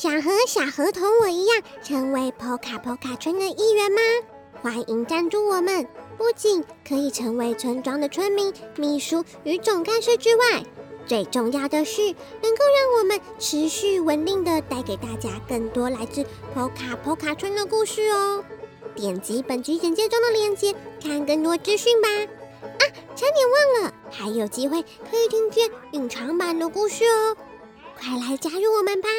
想和小河同我一样成为 Poka Poka 村的一员吗？欢迎赞助我们！不仅可以成为村庄的村民、秘书与总干事之外，最重要的是能够让我们持续稳定的带给大家更多来自 Poka Poka 村的故事哦。点击本集简介中的链接，看更多资讯吧。啊，差点忘了，还有机会可以听见隐藏版的故事哦！快来加入我们吧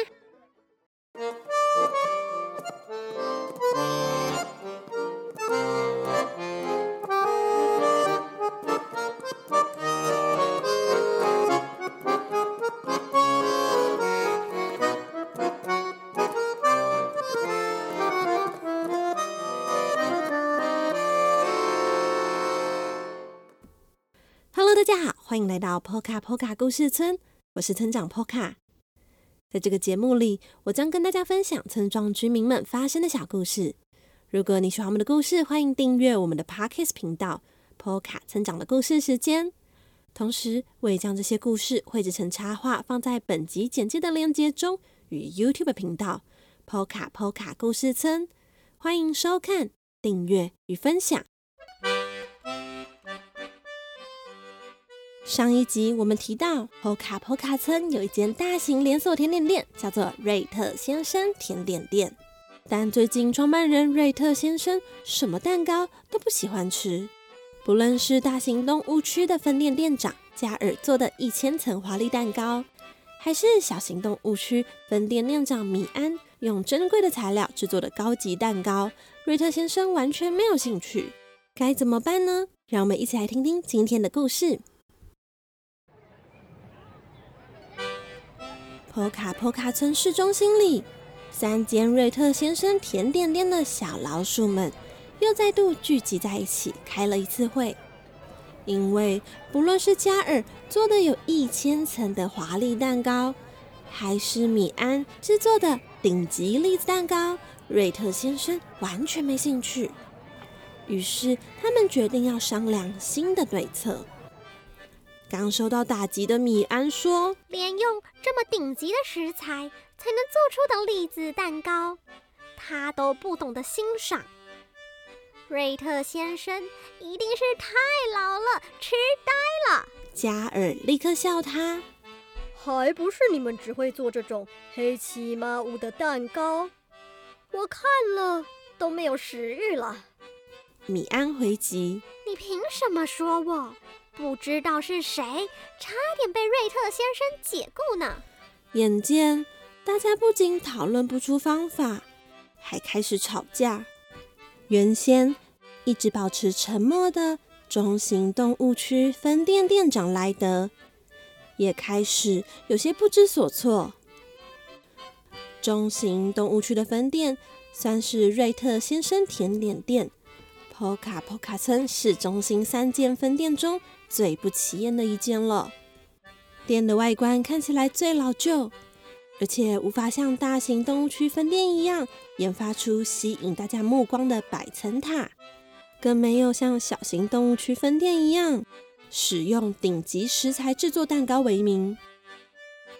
欢迎来到 Poka Poka 故事村，我是村长 Poka。在这个节目里，我将跟大家分享村庄居民们发生的小故事。如果你喜欢我们的故事，欢迎订阅我们的 Podcast 频道 Poka 村长的故事时间。同时，我也将这些故事绘制成插画，放在本集简介的链接中，与 YouTube 频道 Poka Poka 故事村。欢迎收看、订阅与分享。上一集我们提到，Poka Poka 村有一间大型连锁甜点店，叫做瑞特先生甜点店。但最近创办人瑞特先生什么蛋糕都不喜欢吃，不论是大型动物区的分店店长加尔做的一千层华丽蛋糕，还是小型动物区分店店长米安用珍贵的材料制作的高级蛋糕，瑞特先生完全没有兴趣。该怎么办呢？让我们一起来听听今天的故事。坡卡坡卡村市中心里，三间瑞特先生甜点店的小老鼠们又再度聚集在一起开了一次会。因为不论是加尔做的有一千层的华丽蛋糕，还是米安制作的顶级栗子蛋糕，瑞特先生完全没兴趣。于是他们决定要商量新的对策。刚受到打击的米安说：“连用这么顶级的食材才能做出的栗子蛋糕，他都不懂得欣赏。瑞特先生一定是太老了，痴呆了。”加尔立刻笑他：“还不是你们只会做这种黑漆麻乌的蛋糕，我看了都没有食欲了。”米安回击：“你凭什么说我？”不知道是谁，差点被瑞特先生解雇呢。眼见大家不仅讨论不出方法，还开始吵架。原先一直保持沉默的中型动物区分店店长莱德，也开始有些不知所措。中型动物区的分店算是瑞特先生甜点店，Poka Poka 村市中心三间分店中。最不起眼的一间了。店的外观看起来最老旧，而且无法像大型动物区分店一样研发出吸引大家目光的百层塔，更没有像小型动物区分店一样使用顶级食材制作蛋糕为名。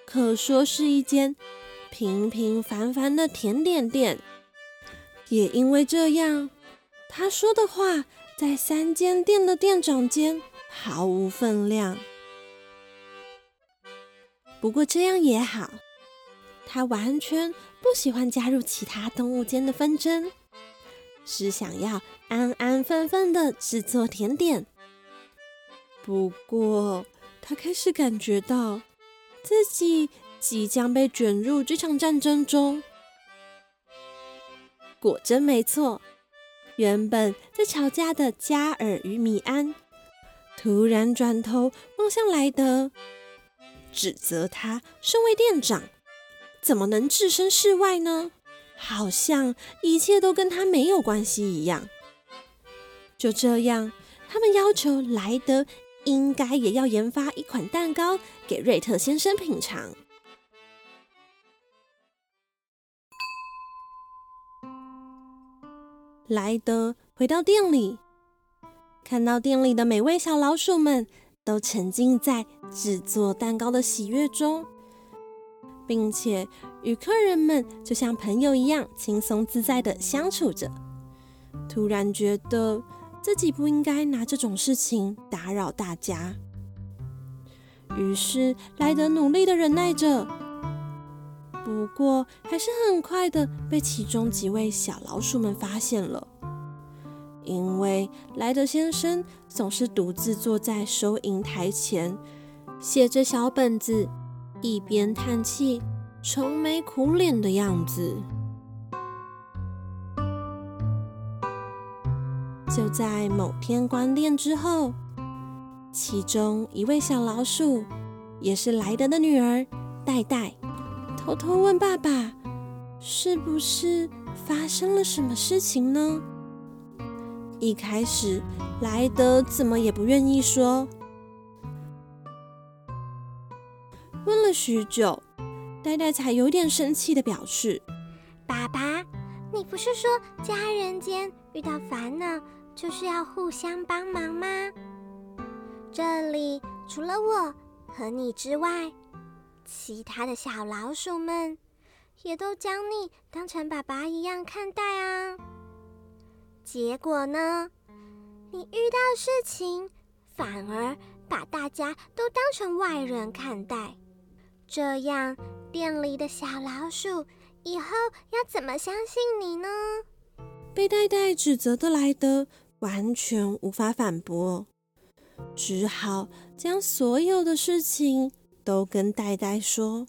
可说是一间平平凡凡的甜点店。也因为这样，他说的话在三间店的店长间。毫无分量。不过这样也好，他完全不喜欢加入其他动物间的纷争，是想要安安分分的制作甜点。不过他开始感觉到自己即将被卷入这场战争中。果真没错，原本在吵架的加尔与米安。突然转头望向莱德，指责他身为店长，怎么能置身事外呢？好像一切都跟他没有关系一样。就这样，他们要求莱德应该也要研发一款蛋糕给瑞特先生品尝。莱德回到店里。看到店里的每位小老鼠们都沉浸在制作蛋糕的喜悦中，并且与客人们就像朋友一样轻松自在的相处着。突然觉得自己不应该拿这种事情打扰大家，于是莱德努力的忍耐着。不过，还是很快的被其中几位小老鼠们发现了，因为莱德先生总是独自坐在收银台前，写着小本子，一边叹气、愁眉苦脸的样子。就在某天关店之后，其中一位小老鼠，也是莱德的女儿戴戴。偷偷问爸爸：“是不是发生了什么事情呢？”一开始，莱德怎么也不愿意说。问了许久，呆呆才有点生气的表示：“爸爸，你不是说家人间遇到烦恼就是要互相帮忙吗？这里除了我和你之外……”其他的小老鼠们也都将你当成爸爸一样看待啊。结果呢，你遇到事情反而把大家都当成外人看待，这样店里的小老鼠以后要怎么相信你呢？被戴戴指责的莱德完全无法反驳，只好将所有的事情。都跟呆呆说，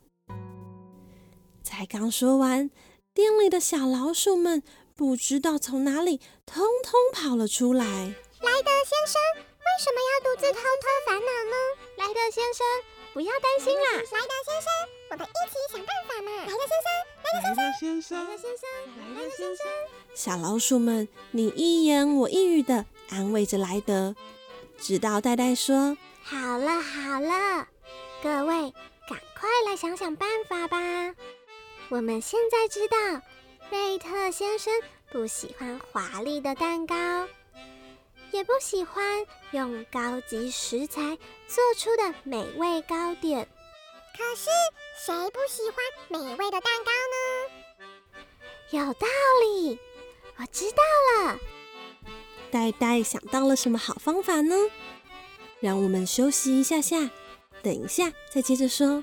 才刚说完，店里的小老鼠们不知道从哪里通通跑了出来。莱德先生，为什么要独自偷偷烦恼呢？莱德先生，不要担心啦。莱德先生，我们一起想办法嘛。莱德先生，莱德先生，莱德先生，莱德先生。小老鼠们你一言我一语的安慰着莱德，直到呆呆说：“好了好了。”各位，赶快来想想办法吧！我们现在知道，瑞特先生不喜欢华丽的蛋糕，也不喜欢用高级食材做出的美味糕点。可是，谁不喜欢美味的蛋糕呢？有道理，我知道了。呆呆想到了什么好方法呢？让我们休息一下下。等一下，再接着说。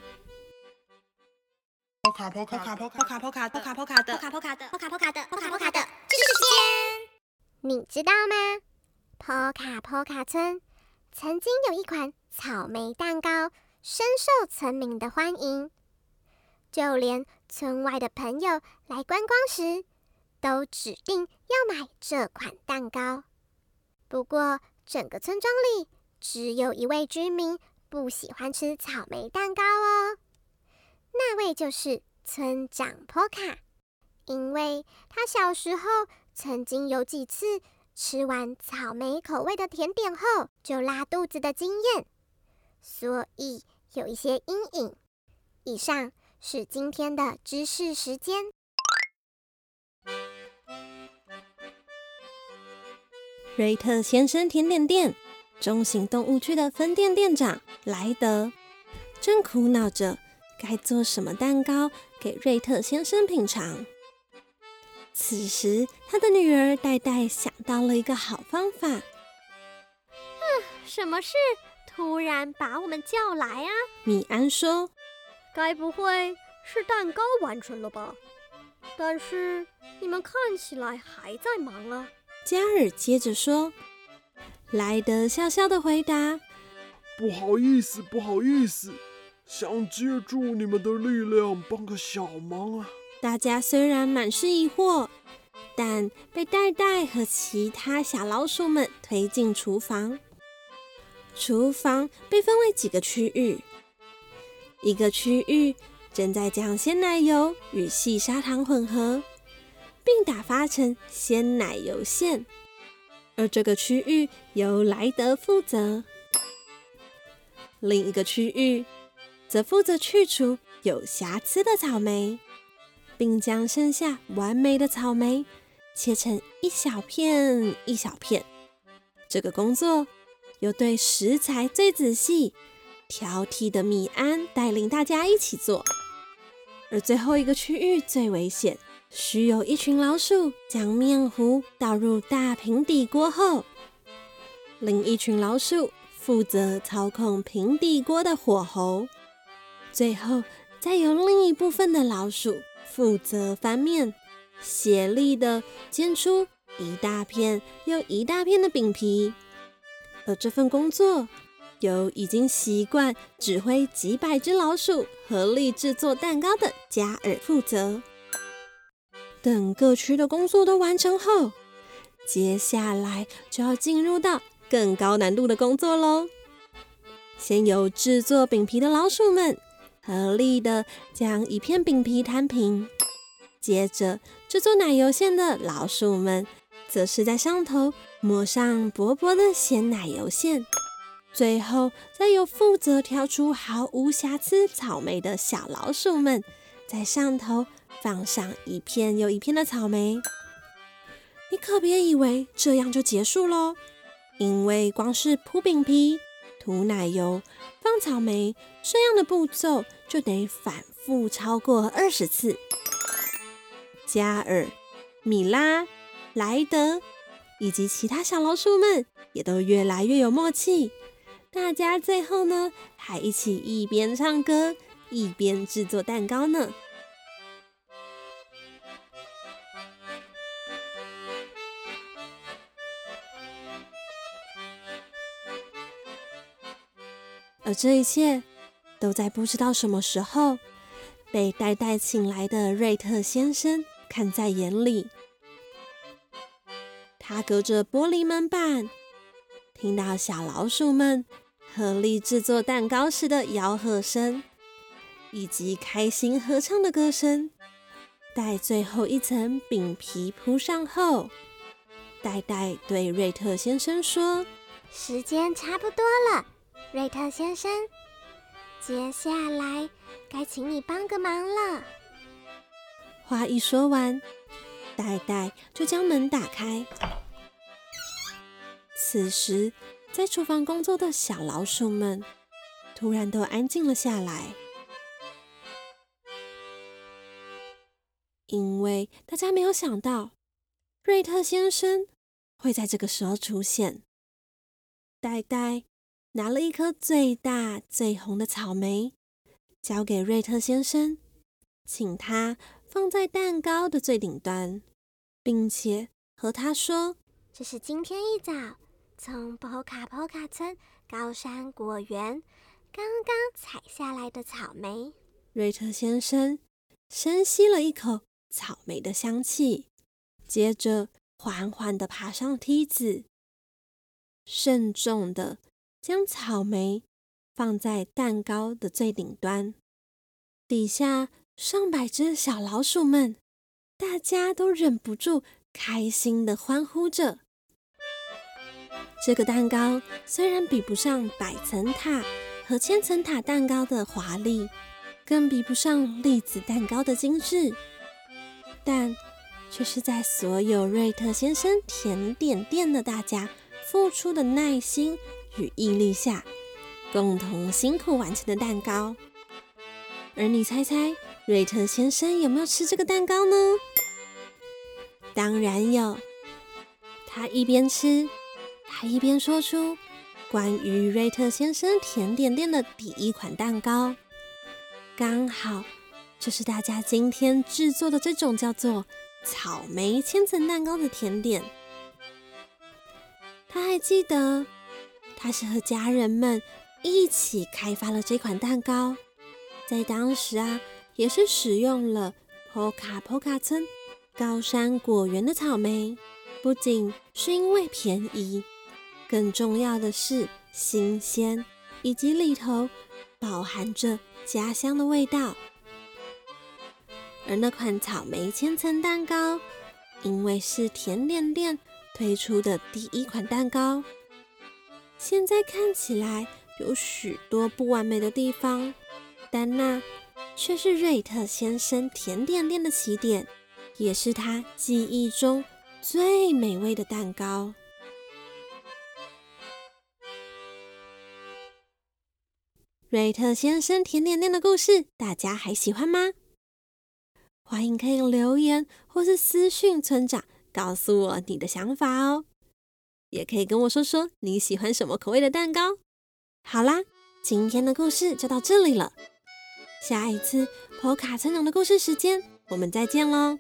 波卡波卡波卡波卡波卡波卡波卡的波卡波卡的波卡波卡的波卡波卡的知识时间，你知道吗？波卡波卡村曾经有一款草莓蛋糕，深受村民的欢迎，就连村外的朋友来观光时，都指定要买这款蛋糕。不过，整个村庄里只有一位居民。不喜欢吃草莓蛋糕哦，那位就是村长波卡，因为他小时候曾经有几次吃完草莓口味的甜点后就拉肚子的经验，所以有一些阴影。以上是今天的知识时间。瑞特先生甜点店。中型动物区的分店店长莱德正苦恼着该做什么蛋糕给瑞特先生品尝。此时，他的女儿戴戴想到了一个好方法。嗯，什么事突然把我们叫来啊？米安说：“该不会是蛋糕完成了吧？但是你们看起来还在忙啊。”加尔接着说。莱德笑笑的回答：“不好意思，不好意思，想借助你们的力量帮个小忙啊。”大家虽然满是疑惑，但被戴戴和其他小老鼠们推进厨房。厨房被分为几个区域，一个区域正在将鲜奶油与细砂糖混合，并打发成鲜奶油馅。而这个区域由莱德负责，另一个区域则负责去除有瑕疵的草莓，并将剩下完美的草莓切成一小片一小片。这个工作由对食材最仔细、挑剔的米安带领大家一起做。而最后一个区域最危险，需有一群老鼠将面糊倒入大平底锅后，另一群老鼠负责操控平底锅的火候，最后再由另一部分的老鼠负责翻面，协力的煎出一大片又一大片的饼皮。而这份工作。由已经习惯指挥几百只老鼠合力制作蛋糕的加尔负责。等各区的工作都完成后，接下来就要进入到更高难度的工作喽。先由制作饼皮的老鼠们合力的将一片饼皮摊平，接着制作奶油馅的老鼠们则是在上头抹上薄薄的鲜奶油馅。最后，再由负责挑出毫无瑕疵草莓的小老鼠们，在上头放上一片又一片的草莓。你可别以为这样就结束喽，因为光是铺饼皮、涂奶油、放草莓这样的步骤，就得反复超过二十次。加尔、米拉、莱德以及其他小老鼠们也都越来越有默契。大家最后呢，还一起一边唱歌一边制作蛋糕呢。而这一切都在不知道什么时候被代代请来的瑞特先生看在眼里。他隔着玻璃门板。听到小老鼠们合力制作蛋糕时的吆喝声，以及开心合唱的歌声，待最后一层饼皮铺上后，呆呆对瑞特先生说：“时间差不多了，瑞特先生，接下来该请你帮个忙了。”话一说完，呆呆就将门打开。此时，在厨房工作的小老鼠们突然都安静了下来，因为大家没有想到瑞特先生会在这个时候出现。呆呆拿了一颗最大最红的草莓，交给瑞特先生，请他放在蛋糕的最顶端，并且和他说：“这是今天一早。”从波卡波卡村高山果园刚刚采下来的草莓，瑞特先生深吸了一口草莓的香气，接着缓缓地爬上梯子，慎重地将草莓放在蛋糕的最顶端。底下上百只小老鼠们，大家都忍不住开心地欢呼着。这个蛋糕虽然比不上百层塔和千层塔蛋糕的华丽，更比不上栗子蛋糕的精致，但却是在所有瑞特先生甜点店的大家付出的耐心与毅力下，共同辛苦完成的蛋糕。而你猜猜，瑞特先生有没有吃这个蛋糕呢？当然有，他一边吃。还一边说出关于瑞特先生甜点店的第一款蛋糕，刚好就是大家今天制作的这种叫做草莓千层蛋糕的甜点。他还记得，他是和家人们一起开发了这款蛋糕，在当时啊，也是使用了 Poka Poka 村高山果园的草莓，不仅是因为便宜。更重要的是新鲜，以及里头饱含着家乡的味道。而那款草莓千层蛋糕，因为是甜恋恋推出的第一款蛋糕，现在看起来有许多不完美的地方，但那却是瑞特先生甜点店的起点，也是他记忆中最美味的蛋糕。瑞特先生甜点店的故事，大家还喜欢吗？欢迎可以留言或是私讯村长，告诉我你的想法哦。也可以跟我说说你喜欢什么口味的蛋糕。好啦，今天的故事就到这里了。下一次波卡成长的故事时间，我们再见喽。